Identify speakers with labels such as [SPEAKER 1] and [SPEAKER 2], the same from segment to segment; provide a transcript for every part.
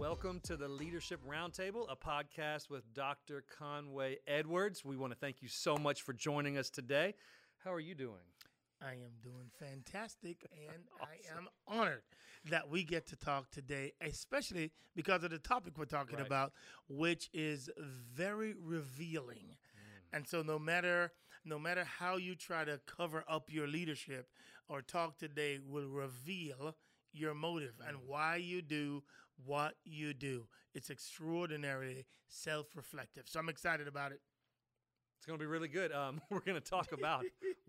[SPEAKER 1] Welcome to the Leadership Roundtable, a podcast with Dr. Conway Edwards. We want to thank you so much for joining us today. How are you doing?
[SPEAKER 2] I am doing fantastic, and I am honored that we get to talk today, especially because of the topic we're talking
[SPEAKER 1] Right.
[SPEAKER 2] about, which is very revealing. Mm. And so, no matter no matter how you try to cover up your leadership or talk today, will reveal your motive and mm. why you do what you do. It's extraordinarily self-reflective. So I'm excited about it.
[SPEAKER 1] It's going to be really good. Um, we're going to talk about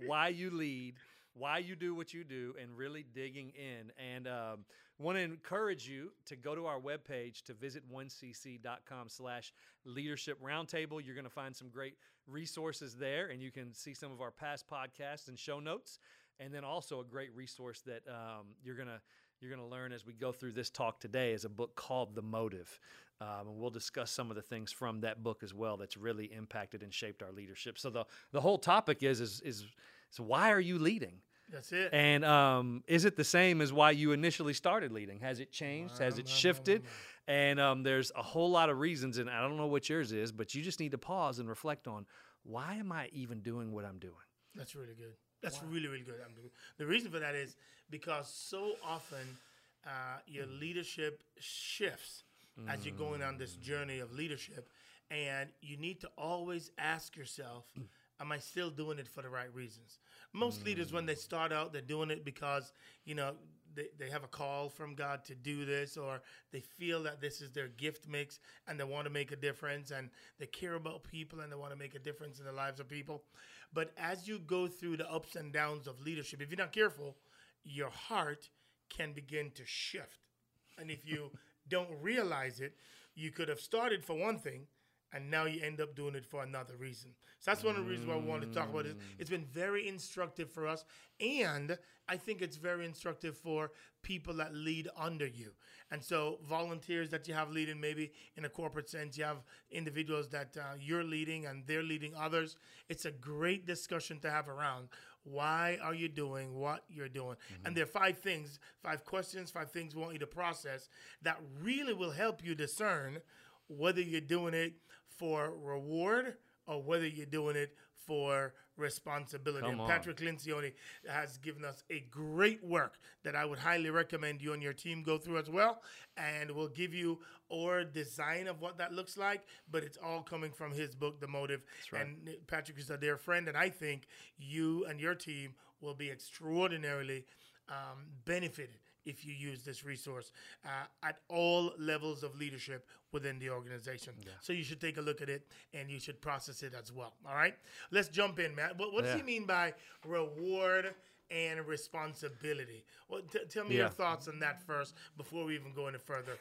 [SPEAKER 1] why you lead, why you do what you do, and really digging in. And um, want to encourage you to go to our webpage to visit 1cc.com slash leadership roundtable. You're going to find some great resources there, and you can see some of our past podcasts and show notes. And then also a great resource that um, you're going to you're going to learn as we go through this talk today is a book called The Motive. Um, and we'll discuss some of the things from that book as well that's really impacted and shaped our leadership. So the, the whole topic is, is, is, is why are you leading?
[SPEAKER 2] That's it.
[SPEAKER 1] And um, is it the same as why you initially started leading? Has it changed? Has it shifted? And um, there's a whole lot of reasons, and I don't know what yours is, but you just need to pause and reflect on why am I even doing what I'm doing?
[SPEAKER 2] That's really good. That's really, really good. The reason for that is because so often uh, your leadership shifts as you're going on this mm. journey of leadership, and you need to always ask yourself, mm. "Am I still doing it for the right reasons?" Most leaders, when they mm. start out, they're doing it because you know they, they have a call from God to do this, or they feel that this is their gift mix and they want to make a difference and they care about people and they want to make a difference in the lives of people. But as you go through the ups and downs of leadership, if you're not careful, your heart can begin to shift. And if you don't realize it, you could have started for one thing and now you end up doing it for another reason. So that's one of the reasons why we wanted to talk about it. It's been very instructive for us, and I think it's very instructive for people that lead under you. And so, volunteers that you have leading, maybe in a corporate sense, you have individuals that uh, you're leading and they're leading others. It's a great discussion to have around. Why are you doing what you're doing? And there are five things, five questions, five things we want you to process that really will help you discern whether you're doing it for reward or whether you're doing it for responsibility.
[SPEAKER 1] Come
[SPEAKER 2] and. Patrick Lencioni has given us a great work that I would highly recommend you and your team go through as well. And we'll give you our design of what that looks like, but it's all coming from his book, The Motive.
[SPEAKER 1] right.
[SPEAKER 2] And Patrick is a dear friend, and I think you and your team will be extraordinarily um, benefited if you use this resource uh, at all levels of leadership within the organization. So you should take a look at it and you should process it as well. All right, let's jump in, Matt. What, what does
[SPEAKER 1] Yeah.
[SPEAKER 2] he mean by reward? And responsibility. Well, t- tell me your thoughts on that first before we even go any further.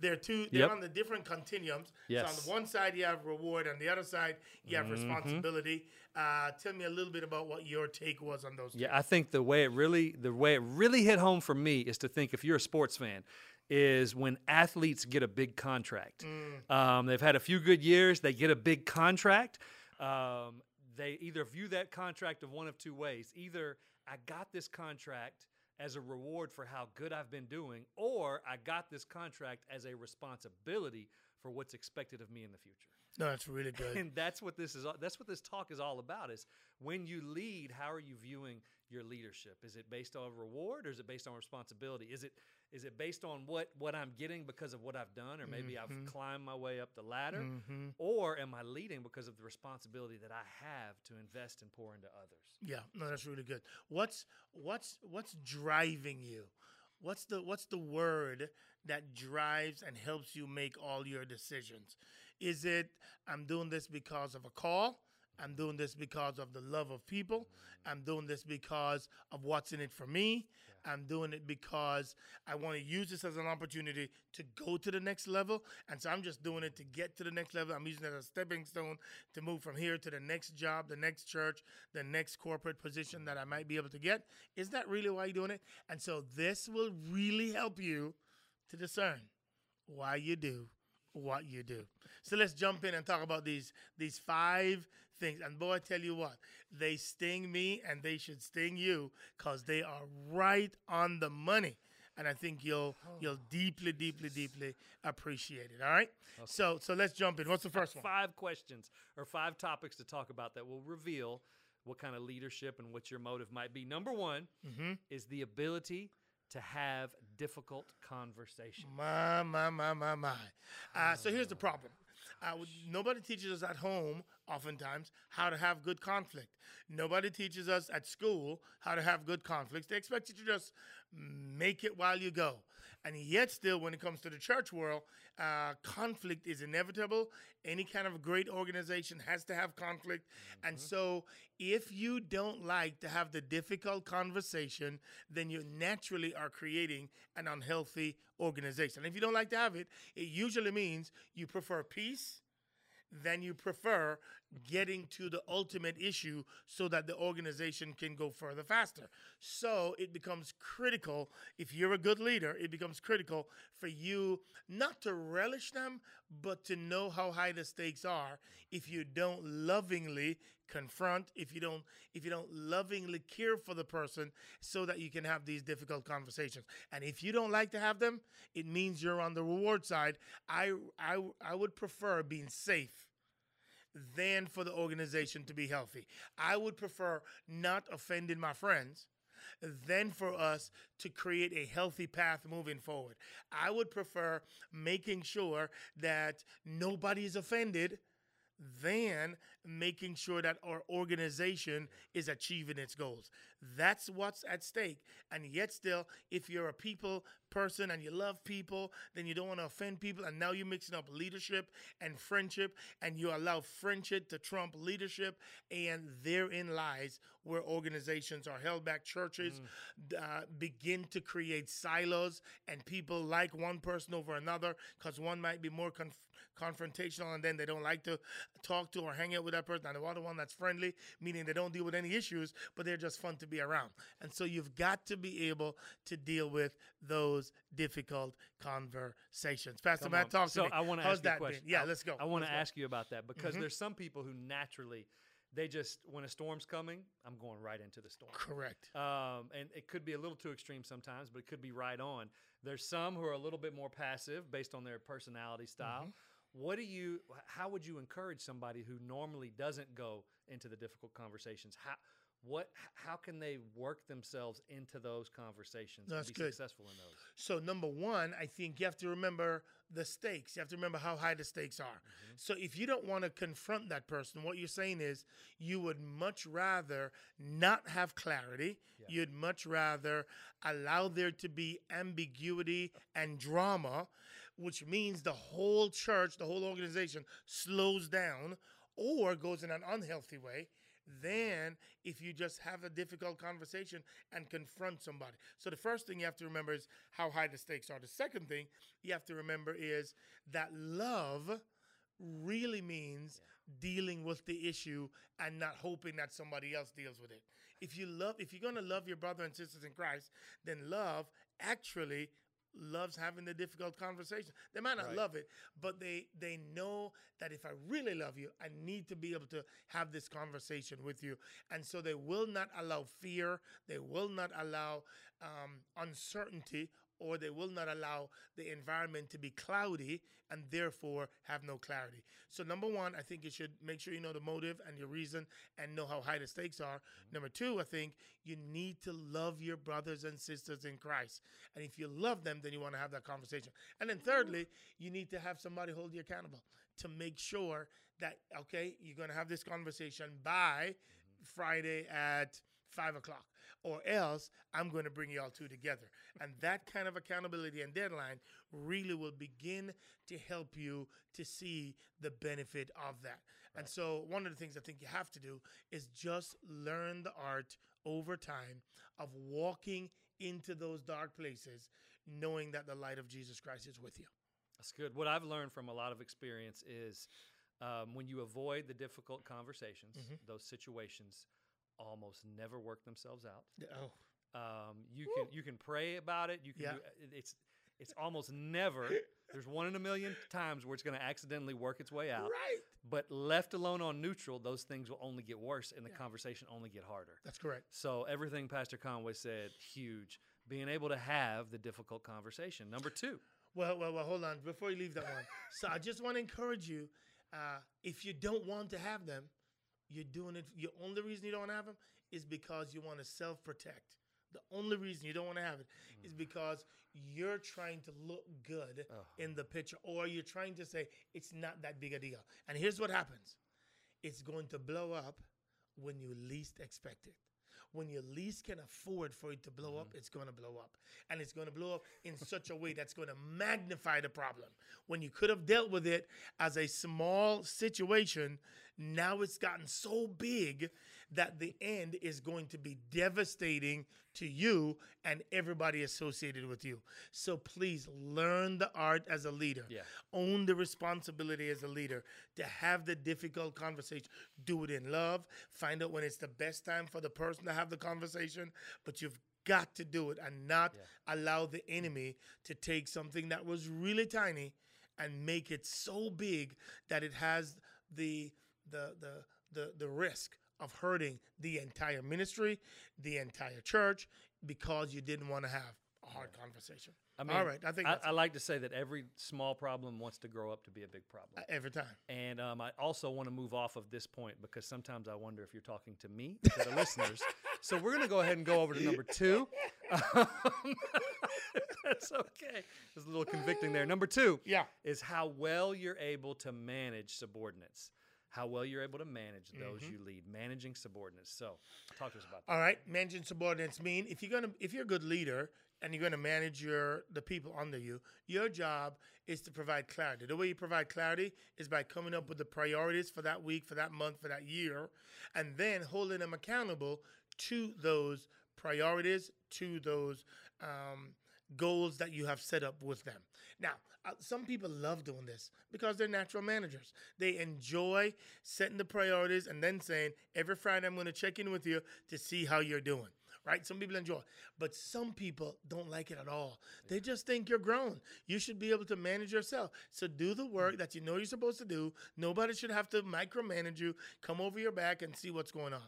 [SPEAKER 2] They're two. They're
[SPEAKER 1] Yep.
[SPEAKER 2] on the different continuums. So
[SPEAKER 1] Yes.
[SPEAKER 2] on the one side you have reward, on the other side you have responsibility. Uh, tell me a little bit about what your take was on those. two.
[SPEAKER 1] Yeah, I think the way it really the way it really hit home for me is to think if you're a sports fan, is when athletes get a big contract. Um, they've had a few good years, they get a big contract. Um, they either view that contract of one of two ways: either I got this contract as a reward for how good I've been doing, or I got this contract as a responsibility for what's expected of me in the future
[SPEAKER 2] No, that's really good.
[SPEAKER 1] and that's what this is that's what this talk is all about is when you lead how are you viewing your leadership is it based on reward or is it based on responsibility is it is it based on what what i'm getting because of what i've done or maybe i've mm-hmm. climbed my way up the ladder mm-hmm. or am i leading because of the responsibility that i have to invest and pour into others
[SPEAKER 2] Yeah, no, that's really good. What's what's what's driving you? What's the what's the word that drives and helps you make all your decisions? Is it I'm doing this because of a call? I'm doing this because of the love of people. I'm doing this because of what's in it for me. I'm doing it because I want to use this as an opportunity to go to the next level. And so I'm just doing it to get to the next level. I'm using it as a stepping stone to move from here to the next job, the next church, the next corporate position that I might be able to get. Is that really why you're doing it? And so this will really help you to discern why you do what you do. So let's jump in and talk about these these five things. And boy, I tell you what, they sting me and they should sting you because they are right on the money. and I think you'll you'll deeply, deeply, deeply appreciate it. All right. So so let's jump in. What's the first one?
[SPEAKER 1] Five questions or five topics to talk about that will reveal what kind of leadership and what your motive might be. Number one is the ability to have difficult conversations.
[SPEAKER 2] My, my, my, my, my. Uh, so here's the problem. Nobody teaches us at home, oftentimes, how to have good conflict. Nobody teaches us at school how to have good conflicts. They expect you to just make it while you go. And yet, still, when it comes to the church world, uh, conflict is inevitable. Any kind of great organization has to have conflict. And so, if you don't like to have the difficult conversation, then you naturally are creating an unhealthy organization. And If you don't like to have it, it usually means you prefer peace than you prefer getting to the ultimate issue so that the organization can go further faster. So it becomes critical, if you're a good leader, it becomes critical for you not to relish them, but to know how high the stakes are if you don't lovingly confront if you don't if you don't lovingly care for the person so that you can have these difficult conversations and if you don't like to have them it means you're on the reward side i i, I would prefer being safe than for the organization to be healthy. I would prefer not offending my friends than for us to create a healthy path moving forward. I would prefer making sure that nobody is offended than making sure that our organization is achieving its goals. That's what's at stake. And yet, still, if you're a people person and you love people, then you don't want to offend people. And now you're mixing up leadership and friendship, and you allow friendship to trump leadership. And therein lies where organizations are held back. Churches mm. uh, begin to create silos, and people like one person over another because one might be more conf- confrontational and then they don't like to talk to or hang out with that person. And the other one that's friendly, meaning they don't deal with any issues, but they're just fun to be around. And so you've got to be able to deal with those difficult conversations. Pastor
[SPEAKER 1] Come
[SPEAKER 2] Matt,
[SPEAKER 1] on.
[SPEAKER 2] talk
[SPEAKER 1] so
[SPEAKER 2] to me.
[SPEAKER 1] I want to ask
[SPEAKER 2] that
[SPEAKER 1] question.
[SPEAKER 2] been? Yeah,
[SPEAKER 1] I-
[SPEAKER 2] let's go.
[SPEAKER 1] I want to ask you about that because
[SPEAKER 2] Mhm.
[SPEAKER 1] there's some people who naturally they just when a storm's coming, I'm going right into the storm.
[SPEAKER 2] Correct.
[SPEAKER 1] Um, and it could be a little too extreme sometimes, but it could be right on. There's some who are a little bit more passive based on their personality style. What do you? How would you encourage somebody who normally doesn't go into the difficult conversations? How? What? How can they work themselves into those conversations
[SPEAKER 2] That's
[SPEAKER 1] and be
[SPEAKER 2] good.
[SPEAKER 1] successful in those?
[SPEAKER 2] So number one, I think you have to remember the stakes. You have to remember how high the stakes are. Mm-hmm. So if you don't want to confront that person, what you're saying is you would much rather not have clarity. You'd much rather allow there to be ambiguity and drama, which means the whole church, the whole organization slows down or goes in an unhealthy way than if you just have a difficult conversation and confront somebody. So the first thing you have to remember is how high the stakes are. The second thing you have to remember is that love really means dealing with the issue and not hoping that somebody else deals with it. If you love if you're going to love your brother and sisters in Christ, then love actually loves having the difficult conversation. They might not
[SPEAKER 1] Right.
[SPEAKER 2] love it, but they they know that if I really love you, I need to be able to have this conversation with you. And so they will not allow fear, they will not allow um, uncertainty, or they will not allow the environment to be cloudy and therefore have no clarity. So number one, I think you should make sure you know the motive and your reason and know how high the stakes are. Mm-hmm. Number two, I think you need to love your brothers and sisters in Christ. And if you love them, then you want to have that conversation. And then thirdly, you need to have somebody hold you accountable to make sure that, okay, you're going to have this conversation by mm-hmm. Friday at five o'clock, or else I'm going to bring you all two together. And that kind of accountability and deadline really will begin to help you to see the benefit of that. And so, one of the things I think you have to do is just learn the art over time of walking into those dark places, knowing that the light of Jesus Christ is with you.
[SPEAKER 1] That's good. What I've learned from a lot of experience is um, when you avoid the difficult conversations, those situations almost never work themselves out.
[SPEAKER 2] Oh,
[SPEAKER 1] Um, you can you can pray about it. You can
[SPEAKER 2] Yeah.
[SPEAKER 1] do, it's it's almost never. There's one in a million times where it's going to accidentally work its way out.
[SPEAKER 2] right.
[SPEAKER 1] But left alone on neutral, those things will only get worse, and the conversation only get harder.
[SPEAKER 2] That's correct.
[SPEAKER 1] So everything Pastor Conway said, huge. being able to have the difficult conversation. Number two,
[SPEAKER 2] Well, well, well, hold on. Before you leave that one. so I just want to encourage you uh, if you don't want to have them, you're doing it. The only reason you don't have them is because you want to self protect. The only reason you don't want to have it is mm. because you're trying to look good uh-huh. in the picture, or you're trying to say it's not that big a deal. And here's what happens it's going to blow up when you least expect it. When you least can afford for it to blow up, mm-hmm. it's going to blow up. And it's going to blow up in such a way that's going to magnify the problem. When you could have dealt with it as a small situation, now it's gotten so big that the end is going to be devastating to you and everybody associated with you. So please learn the art as a leader.
[SPEAKER 1] Yeah.
[SPEAKER 2] Own the responsibility as a leader to have the difficult conversation. Do it in love. Find out when it's the best time for the person to have the conversation, but you've got to do it and not allow the enemy to take something that was really tiny and make it so big that it has the the the the, the risk of hurting the entire ministry, the entire church, because you didn't want to have a hard conversation.
[SPEAKER 1] I mean,
[SPEAKER 2] All right, I think
[SPEAKER 1] I, I like to say that every small problem wants to grow up to be a big problem.
[SPEAKER 2] every time.
[SPEAKER 1] And um, I also want to move off of this point because sometimes I wonder if you're talking to me, to the listeners. So we're going to go ahead and go over to number two. Um, that's okay. There's a little convicting there. Number two
[SPEAKER 2] Yeah.
[SPEAKER 1] is how well you're able to manage subordinates. How well you're able to manage those
[SPEAKER 2] Mm-hmm.
[SPEAKER 1] you lead, managing subordinates. So, talk to us about that.
[SPEAKER 2] All right, managing subordinates mean if you're gonna if you're a good leader and you're gonna manage your the people under you, your job is to provide clarity. The way you provide clarity is by coming up with the priorities for that week, for that month, for that year, and then holding them accountable to those priorities, to those um, goals that you have set up with them. Now, uh, some people love doing this because they're natural managers. They enjoy setting the priorities and then saying, every Friday I'm going to check in with you to see how you're doing. Right? Some people enjoy, but some people don't like it at all. They just think you're grown. You should be able to manage yourself. So do the work mm. that you know you're supposed to do. Nobody should have to micromanage you, come over your back and see what's going on.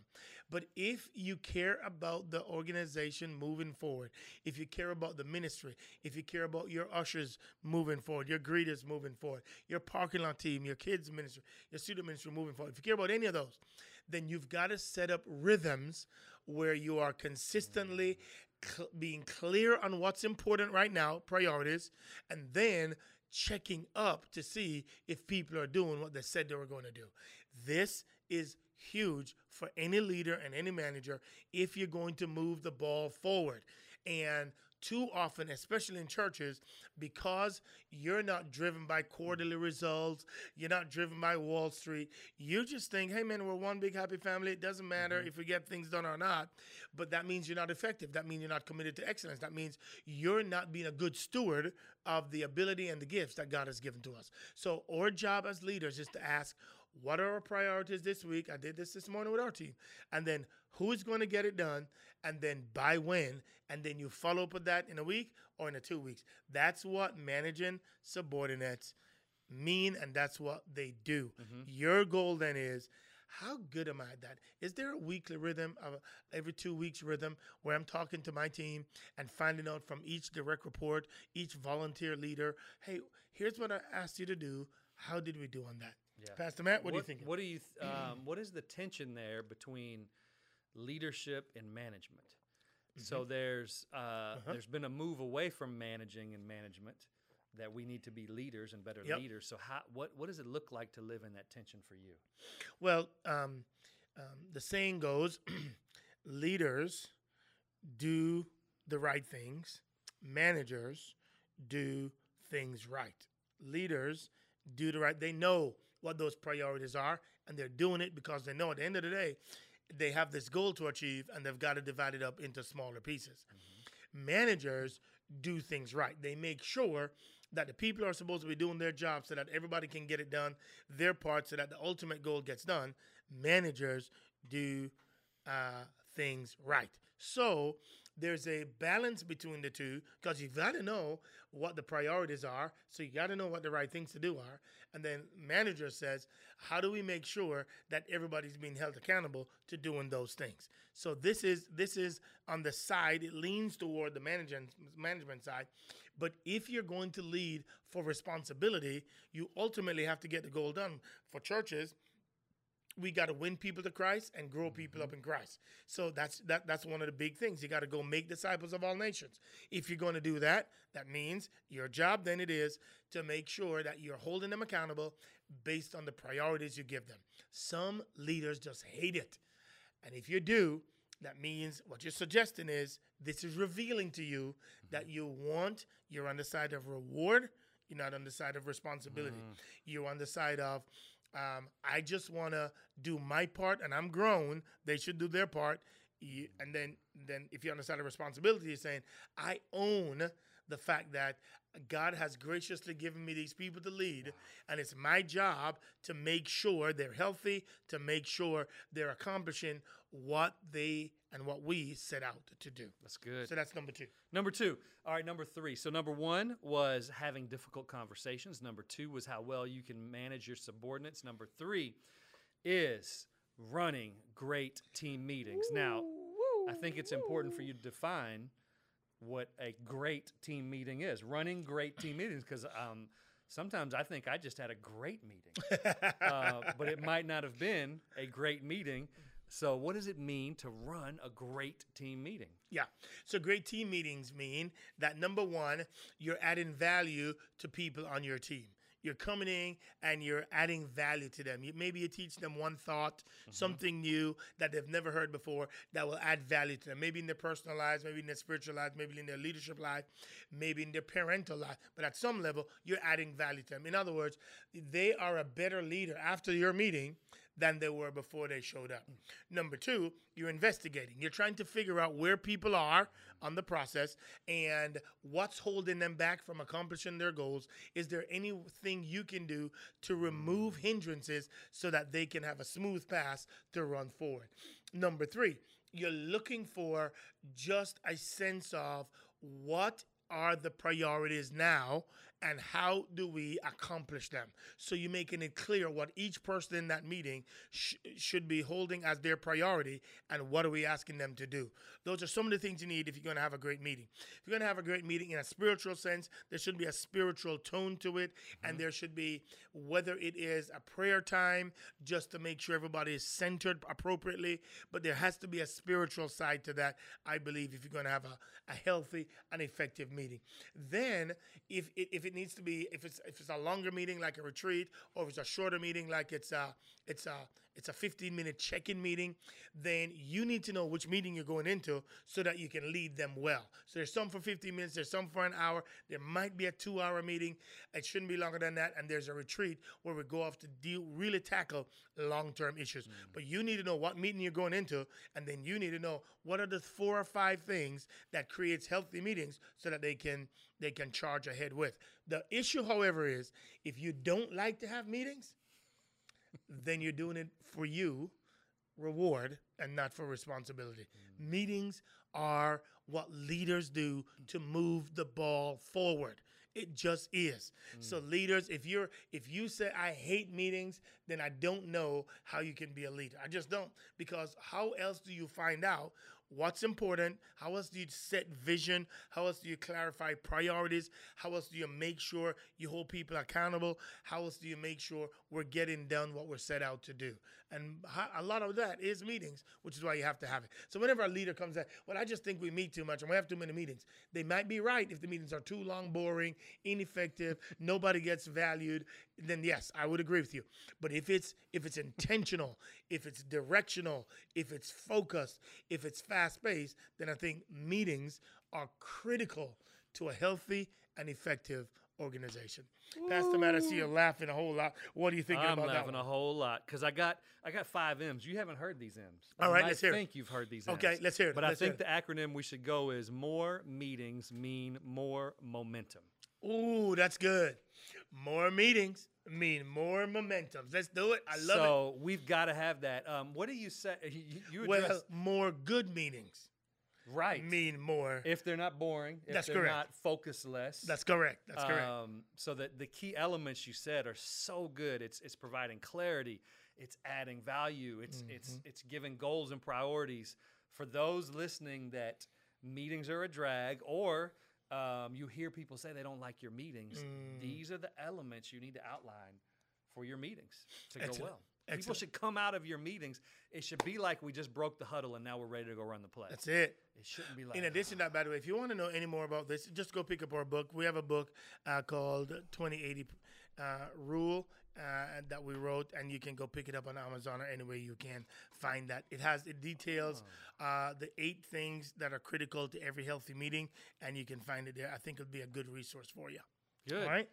[SPEAKER 2] But if you care about the organization moving forward, if you care about the ministry, if you care about your ushers moving forward, your greeters moving forward, your parking lot team, your kids ministry, your student ministry moving forward, if you care about any of those, then you've got to set up rhythms where you are consistently cl- being clear on what's important right now, priorities, and then checking up to see if people are doing what they said they were going to do. This is huge for any leader and any manager if you're going to move the ball forward. And too often, especially in churches, because you're not driven by quarterly results, you're not driven by Wall Street, you just think, hey man, we're one big happy family. It doesn't matter mm-hmm. if we get things done or not. But that means you're not effective. That means you're not committed to excellence. That means you're not being a good steward of the ability and the gifts that God has given to us. So, our job as leaders is to ask, what are our priorities this week? I did this this morning with our team. And then who's going to get it done? And then by when? And then you follow up with that in a week or in a two weeks. That's what managing subordinates mean, and that's what they do. Your goal then is how good am I at that? Is there a weekly rhythm, of every two weeks rhythm, where I'm talking to my team and finding out from each direct report, each volunteer leader, hey, here's what I asked you to do. How did we do on that?
[SPEAKER 1] Yeah.
[SPEAKER 2] Pastor Matt, what, do you think?
[SPEAKER 1] What do you? Th- um, what is the tension there between leadership and management? So
[SPEAKER 2] Mm-hmm.
[SPEAKER 1] there's uh,
[SPEAKER 2] Uh-huh.
[SPEAKER 1] there's been a move away from managing and management that we need to be leaders and better
[SPEAKER 2] Yep.
[SPEAKER 1] leaders. So how what what does it look like to live in that tension for you?
[SPEAKER 2] Well, um, um, the saying goes leaders do the right things, managers do things right. Leaders do the right, they know what those priorities are, and they're doing it because they know at the end of the day, they have this goal to achieve and they've got to divide it up into smaller pieces. Managers do things right. They make sure that the people are supposed to be doing their job so that everybody can get it done, their part, so that the ultimate goal gets done. Managers do uh, things right. So there's a balance between the two because you've got to know what the priorities are. So you got to know what the right things to do are. And then manager says, how do we make sure that everybody's being held accountable to doing those things? So this is this is on the side. It leans toward the management management side. But if you're going to lead for responsibility, you ultimately have to get the goal done. For churches, we got to win people to Christ and grow people up mm-hmm. in Christ. So that's that that's one of the big things. You got to go make disciples of all nations. If you're going to do that, that means your job then it is to make sure that you're holding them accountable based on the priorities you give them. Some leaders just hate it. And if you do, that means what you're suggesting is this is revealing to you mm-hmm. that you want you're on the side of reward, you're not on the side of responsibility. Mm. You're on the side of um, I just want to do my part, and I'm grown. They should do their part. And then, then if you understand the responsibility, you're saying, I own the fact that God has graciously given me these people to lead, and it's my job to make sure they're healthy, to make sure they're accomplishing what they and what we set out to do.
[SPEAKER 1] That's good.
[SPEAKER 2] So that's number two.
[SPEAKER 1] Number two. All right, number three. So, number one was having difficult conversations. Number two was how well you can manage your subordinates. Number three is running great team meetings. Now, I think it's important for you to define what a great team meeting is. Running great team meetings, because um, sometimes I think I just had a great meeting, uh, but it might not have been a great meeting. So, what does it mean to run a great team meeting?
[SPEAKER 2] Yeah. So great team meetings mean that number one, you're adding value to people on your team. You're coming in and you're adding value to them. You, maybe you teach them one thought, mm-hmm. something new that they've never heard before that will add value to them. Maybe in their personal lives, maybe in their spiritual lives, maybe in their leadership life, maybe in their parental life. But at some level, you're adding value to them. In other words, they are a better leader after your meeting than they were before they showed up. Number two, you're investigating. You're trying to figure out where people are on the process and what's holding them back from accomplishing their goals. Is there anything you can do to remove hindrances so that they can have a smooth path to run forward? Number three, you're looking for just a sense of what are the priorities now and how do we accomplish them? So you're making it clear what each person in that meeting sh- should be holding as their priority and what are we asking them to do. Those are some of the things you need if you're going to have a great meeting. If you're going to have a great meeting in a spiritual sense there should be a spiritual tone to it and mm-hmm. there should be whether it is a prayer time just to make sure everybody is centered appropriately but there has to be a spiritual side to that i believe if you're going to have a, a healthy and effective meeting. Then if it, if it needs to be if it's if it's a longer meeting like a retreat or if it's a shorter meeting like it's a it's a it's a 15 minute check-in meeting then you need to know which meeting you're going into so that you can lead them well. So there's some for 15 minutes there's some for an hour. There might be a two hour meeting. It shouldn't be longer than that. And there's a retreat where we go off to deal really tackle long-term issues. Mm. But you need to know what meeting you're going into and then you need to know what are the four or five things that creates healthy meetings so that they can they can charge ahead with. The issue however is if you don't like to have meetings then you're doing it for you reward and not for responsibility. Mm. Meetings are what leaders do to move the ball forward. It just is. So mm. leaders if you're if you say i hate meetings then i don't know how you can be a leader. I just don't because how else do you find out what's important how else do you set vision how else do you clarify priorities how else do you make sure you hold people accountable how else do you make sure we're getting done what we're set out to do. And a lot of that is meetings which is why you have to have it. So whenever a leader comes in well i just think we meet too much and we have too many meetings they might be right if the meetings are too long boring ineffective nobody gets valued then yes i would agree with you but if it's if it's intentional if it's directional if it's focused if it's fast paced then i think meetings are critical to a healthy and effective organization pastor matt i see you laughing a whole lot what are you thinking
[SPEAKER 1] I'm
[SPEAKER 2] about that
[SPEAKER 1] laughing
[SPEAKER 2] one?
[SPEAKER 1] a whole lot because I got I got five M's. You haven't heard these M's.
[SPEAKER 2] All right, let's hear it.
[SPEAKER 1] think you've heard these
[SPEAKER 2] Okay,
[SPEAKER 1] M's.
[SPEAKER 2] let's hear it,
[SPEAKER 1] But
[SPEAKER 2] let's
[SPEAKER 1] I think the acronym we should go is more meetings mean more momentum.
[SPEAKER 2] Ooh, that's good. More meetings mean more momentums. Let's do it. I love it.
[SPEAKER 1] so we've got to have that. Um, what do you say? You, you
[SPEAKER 2] it. Well,
[SPEAKER 1] address,
[SPEAKER 2] more good meetings.
[SPEAKER 1] Right.
[SPEAKER 2] mean more.
[SPEAKER 1] if they're not boring, if
[SPEAKER 2] That's
[SPEAKER 1] they're
[SPEAKER 2] correct.
[SPEAKER 1] not focus less.
[SPEAKER 2] That's correct. That's correct.
[SPEAKER 1] Um, so that the key elements you said are so good. It's it's providing clarity. It's adding value. It's it's
[SPEAKER 2] Mm-hmm.
[SPEAKER 1] it's giving goals and priorities for those listening that meetings are a drag or um, you hear people say they don't like your meetings.
[SPEAKER 2] Mm.
[SPEAKER 1] These are the elements you need to outline for your meetings to
[SPEAKER 2] Excellent.
[SPEAKER 1] go well. People should come out of your meetings. It should be like we just broke the huddle and now we're ready to go run the play.
[SPEAKER 2] That's it.
[SPEAKER 1] it shouldn't be like
[SPEAKER 2] In addition to that, by the way, if you want to know any more about this, just go pick up our book. We have a book uh, called 2080 uh, Rule uh, that we wrote, and you can go pick it up on Amazon or anywhere you can find that. It has it details uh, the eight things that are critical to every healthy meeting, and you can find it there. I think it'll be a good resource for you.
[SPEAKER 1] good.
[SPEAKER 2] All right.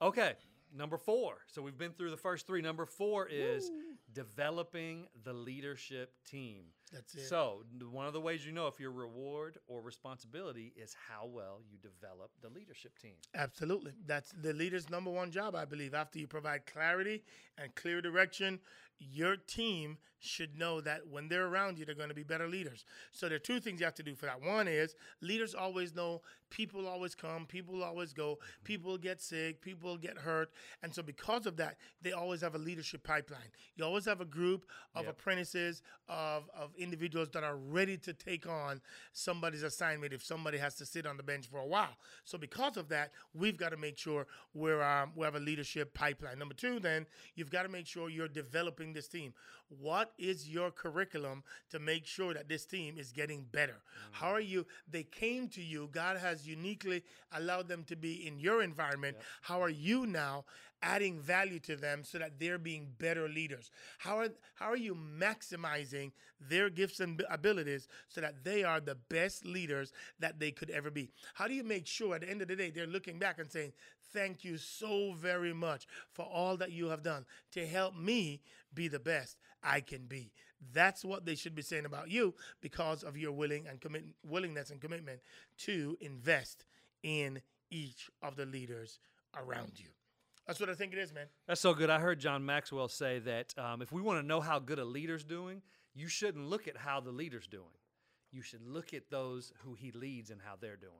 [SPEAKER 1] Okay, number four. So we've been through the first three. Number four is developing the leadership team.
[SPEAKER 2] That's it.
[SPEAKER 1] So one of the ways you know if your reward or responsibility is how well you develop the leadership team.
[SPEAKER 2] Absolutely. That's the leader's number one job, I believe. After you provide clarity and clear direction, your team should know that when they're around you, they're going to be better leaders. So there are two things you have to do for that. One is leaders always know people always come, people always go, mm-hmm. people get sick, people get hurt. And so because of that, they always have a leadership pipeline. You always have a group of
[SPEAKER 1] Yep.
[SPEAKER 2] apprentices, of, of individuals that are ready to take on somebody's assignment if somebody has to sit on the bench for a while. So because of that, we've got to make sure we're um, we have a leadership pipeline. Number two, then you've got to make sure you're developing this team. What is your curriculum to make sure that this team is getting better? Mm. How are you? They came to you. God has uniquely allowed them to be in your environment. How are you now? adding value to them so that they're being better leaders how are how are you maximizing their gifts and abilities so that they are the best leaders that they could ever be how do you make sure at the end of the day they're looking back and saying thank you so very much for all that you have done to help me be the best I can be that's what they should be saying about you because of your willing and commit willingness and commitment to invest in each of the leaders around you that's what I think it is, man.
[SPEAKER 1] That's so good. I heard John Maxwell say that um, if we want to know how good a leader's doing, you shouldn't look at how the leader's doing. You should look at those who he leads and how they're doing.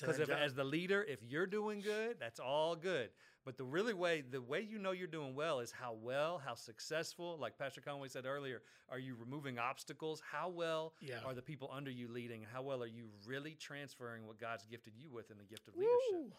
[SPEAKER 1] Because as the leader, if you're doing good, that's all good. But the really way, the way you know you're doing well is how well, how successful, like Pastor Conway said earlier, are you removing obstacles? How well
[SPEAKER 2] Yeah.
[SPEAKER 1] are the people under you leading? How well are you really transferring what God's gifted you with in the gift of leadership?
[SPEAKER 2] Woo.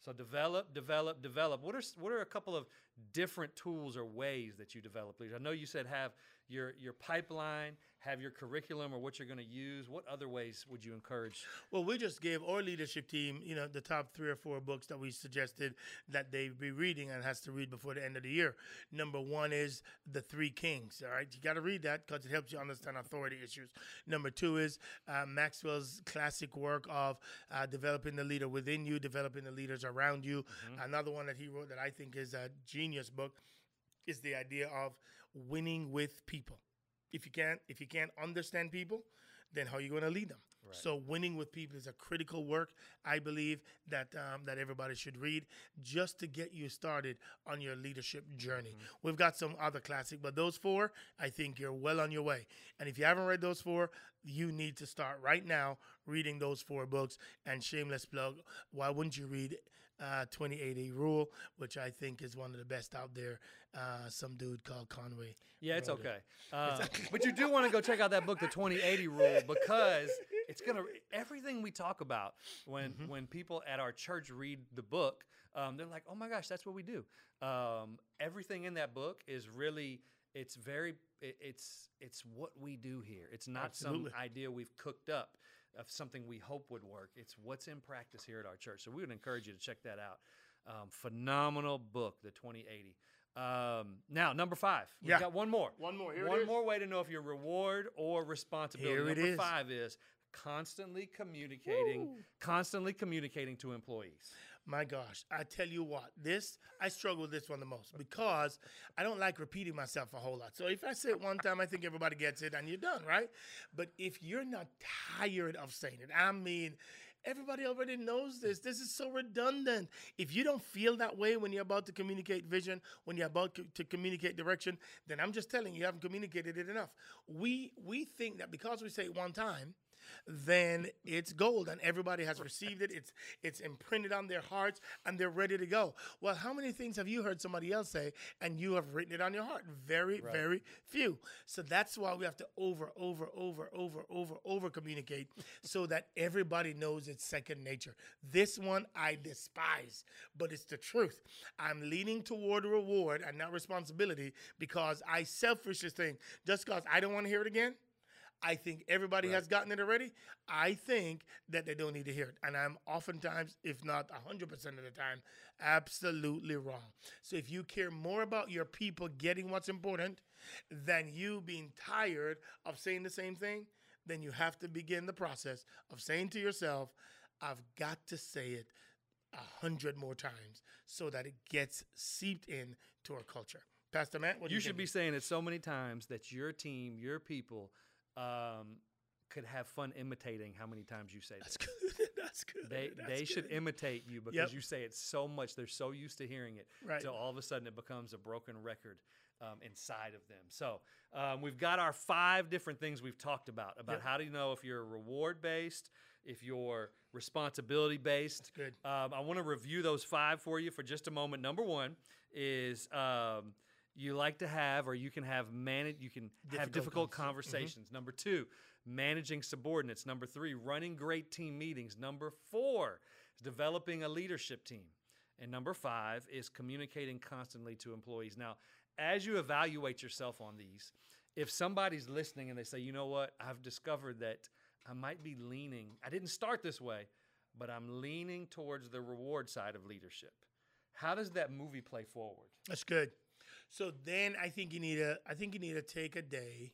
[SPEAKER 1] So develop, develop, develop. What are what are a couple of different tools or ways that you develop leaders? I know you said have your your pipeline, have your curriculum or what you're going to use. What other ways would you encourage?
[SPEAKER 2] Well, we just gave our leadership team, you know, the top three or four books that we suggested that they be reading and has to read before the end of the year. Number one is The Three Kings. All right, you got to read that because it helps you understand authority issues. Number two is uh, Maxwell's classic work of uh, developing the leader within you, developing the leaders around you. Another one that he wrote that I think is a genius book is the idea of winning with people. If you can't, if you can't understand people, then how are you going to lead them? So winning with people is a critical work. I believe that um, that everybody should read just to get you started on your leadership journey. We've got some other classic, but those four, I think you're well on your way. And if you haven't read those four, you need to start right now reading those four books. And shameless plug, why wouldn't you read uh, 2080 Rule, which I think is one of the best out there? Uh, some dude called Conway.
[SPEAKER 1] Yeah, it's
[SPEAKER 2] wrote it.
[SPEAKER 1] okay. Uh, but you do want to go check out that book, The 2080 Rule, because it's gonna everything we talk about when
[SPEAKER 2] Mm-hmm.
[SPEAKER 1] when people at our church read the book, um, they're like, "Oh my gosh, that's what we do." Um, everything in that book is really it's very it's it's what we do here. It's not
[SPEAKER 2] Absolutely.
[SPEAKER 1] some idea we've cooked up of something we hope would work. It's what's in practice here at our church. So we would encourage you to check that out. Um, phenomenal book, The 2080. Um, now, number five. We've
[SPEAKER 2] Yeah.
[SPEAKER 1] got one more.
[SPEAKER 2] One more. Here it
[SPEAKER 1] one more way to know if you're reward or responsibility.
[SPEAKER 2] Here it
[SPEAKER 1] number
[SPEAKER 2] is.
[SPEAKER 1] five is constantly communicating, constantly communicating to employees.
[SPEAKER 2] My gosh, I tell you what, this I struggle with this one the most because I don't like repeating myself a whole lot. So if I say it one time, I think everybody gets it and you're done, right? But if you're not tired of saying it, I mean, everybody already knows this. This is so redundant. If you don't feel that way when you're about to communicate vision, when you're about to, communicate direction, then I'm just telling you, you haven't communicated it enough. We we think that because we say it one time, then it's gold and everybody has received it. It's it's imprinted on their hearts and they're ready to go. Well, how many things have you heard somebody else say and you have written it on your heart? Very,
[SPEAKER 1] Right.
[SPEAKER 2] very few. So that's why we have to over, over, over, over, over, over communicate so that everybody knows it's second nature. This one I despise, but it's the truth. I'm leaning toward reward and not responsibility because I selfishly think just because I don't want to hear it again. I think everybody has gotten it already. I think that they don't need to hear it. And I'm oftentimes, if not 100% of the time, absolutely wrong. So if you care more about your people getting what's important than you being tired of saying the same thing, then you have to begin the process of saying to yourself, I've got to say it a hundred more times so that it gets seeped in to our culture. Pastor Matt, what do
[SPEAKER 1] you
[SPEAKER 2] you
[SPEAKER 1] should be saying it so many times that your team, your people, um, could have fun imitating how many times you say
[SPEAKER 2] That's
[SPEAKER 1] that.
[SPEAKER 2] good. That's good.
[SPEAKER 1] They
[SPEAKER 2] That's
[SPEAKER 1] they should imitate you because
[SPEAKER 2] Yep.
[SPEAKER 1] you say it so much. They're so used to hearing it.
[SPEAKER 2] Right.
[SPEAKER 1] So all of a sudden it becomes a broken record um, inside of them. So um, we've got our five different things we've talked about about
[SPEAKER 2] Yep.
[SPEAKER 1] how do you know if you're reward based, if you're responsibility based.
[SPEAKER 2] good.
[SPEAKER 1] Um, I want to review those five for you for just a moment. Number one is. Um, you like to have, or you can have manage. You can have
[SPEAKER 2] Difficult
[SPEAKER 1] difficult
[SPEAKER 2] conversa- mhm.
[SPEAKER 1] conversations. Number two, managing subordinates. Number three, running great team meetings. Number four is developing a leadership team. And number five is communicating constantly to employees. Now, as you evaluate yourself on these, if somebody's listening and they say, you know what, I've discovered that I might be leaning, I didn't start this way, but I'm leaning towards the reward side of leadership. How does that movie play forward?
[SPEAKER 2] That's good. So then I think you need to I think you need to take a day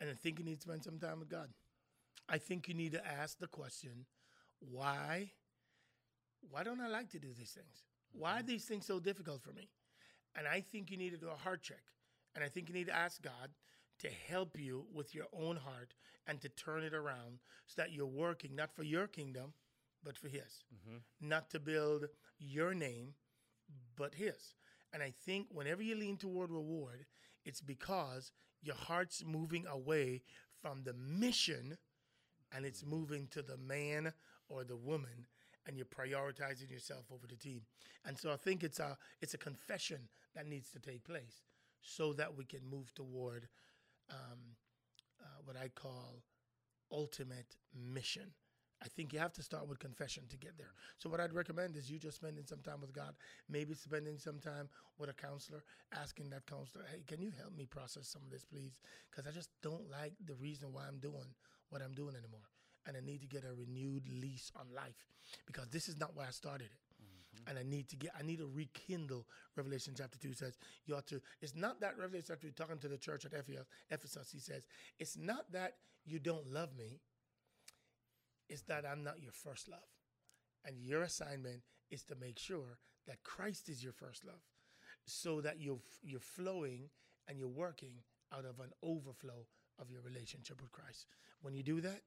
[SPEAKER 2] and I think you need to spend some time with God. I think you need to ask the question, why why don't I like to do these things? Why are mm-hmm. these things so difficult for me? And I think you need to do a heart check. And I think you need to ask God to help you with your own heart and to turn it around so that you're working not for your kingdom, but for His. Mm-hmm. Not to build your name, but His. And I think whenever you lean toward reward, it's because your heart's moving away from the mission and it's moving to the man or the woman and you're prioritizing yourself over the team. And so I think it's a it's a confession that needs to take place so that we can move toward um, uh, what I call ultimate mission. I think you have to start with confession to get there. So what I'd recommend is you just spending some time with God, maybe spending some time with a counselor, asking that counselor, "Hey, can you help me process some of this, please? Because I just don't like the reason why I'm doing what I'm doing anymore, and I need to get a renewed lease on life because this is not why I started it." Mm-hmm. And I need to get, I need to rekindle. Revelation chapter 2 says, you ought to, it's not that Revelation chapter 2 talking to the church at Ephes- Ephesus, he says, it's not that you don't love me, it's that I'm not your first love. And your assignment is to make sure that Christ is your first love so that you're, you're flowing and you're working out of an overflow of your relationship with Christ. When you do that,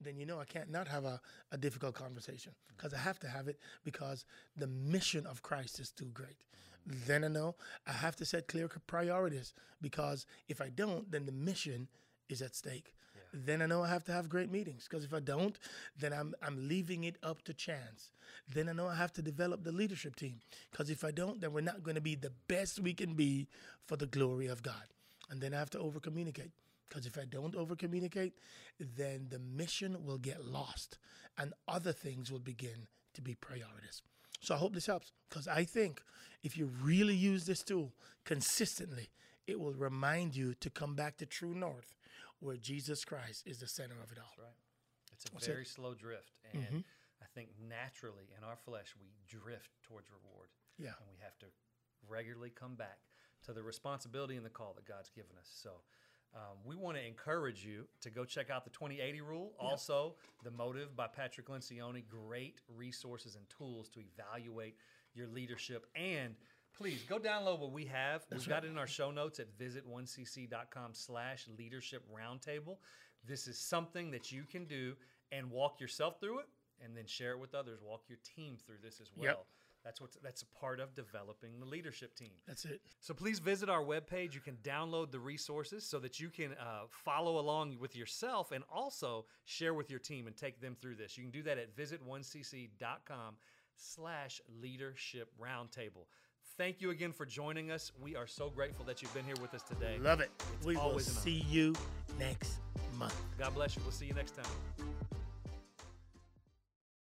[SPEAKER 2] then you know I can't not have a, a difficult conversation because I have to have it because the mission of Christ is too great. Then I know I have to set clear priorities because if I don't, then the mission is at stake. Then I know I have to have great meetings because if I don't, then I'm I'm leaving it up to chance. Then I know I have to develop the leadership team because if I don't, then we're not going to be the best we can be for the glory of God. And then I have to over communicate because if I don't over communicate, then the mission will get lost and other things will begin to be priorities. So I hope this helps because I think if you really use this tool consistently, it will remind you to come back to true north where Jesus Christ is the center of it all.
[SPEAKER 1] Right. It's a
[SPEAKER 2] That's it.
[SPEAKER 1] very slow drift. And I think naturally in our flesh, we drift towards reward.
[SPEAKER 2] Yeah.
[SPEAKER 1] And we have to regularly come back to the responsibility and the call that God's given us. So um, we want to encourage you to go check out the 2080 rule. Also, The Motive by Patrick Lencioni. Great resources and tools to evaluate your leadership. And please go download what we have. We've got it in our show notes at visit1cc.com slash leadership roundtable. This is something that you can do and walk yourself through it and then share it with others. Walk your team through this as well.
[SPEAKER 2] Yep.
[SPEAKER 1] That's what that's a part of developing the leadership team.
[SPEAKER 2] That's it.
[SPEAKER 1] So please visit our webpage. You can download the resources so that you can uh, follow along with yourself and also share with your team and take them through this. You can do that at visit1cc.com slash leadership roundtable. Thank you again for joining us. We are so grateful that you've been here with us today.
[SPEAKER 2] Love it. we will see you next month.
[SPEAKER 1] God bless you. We'll see you next time.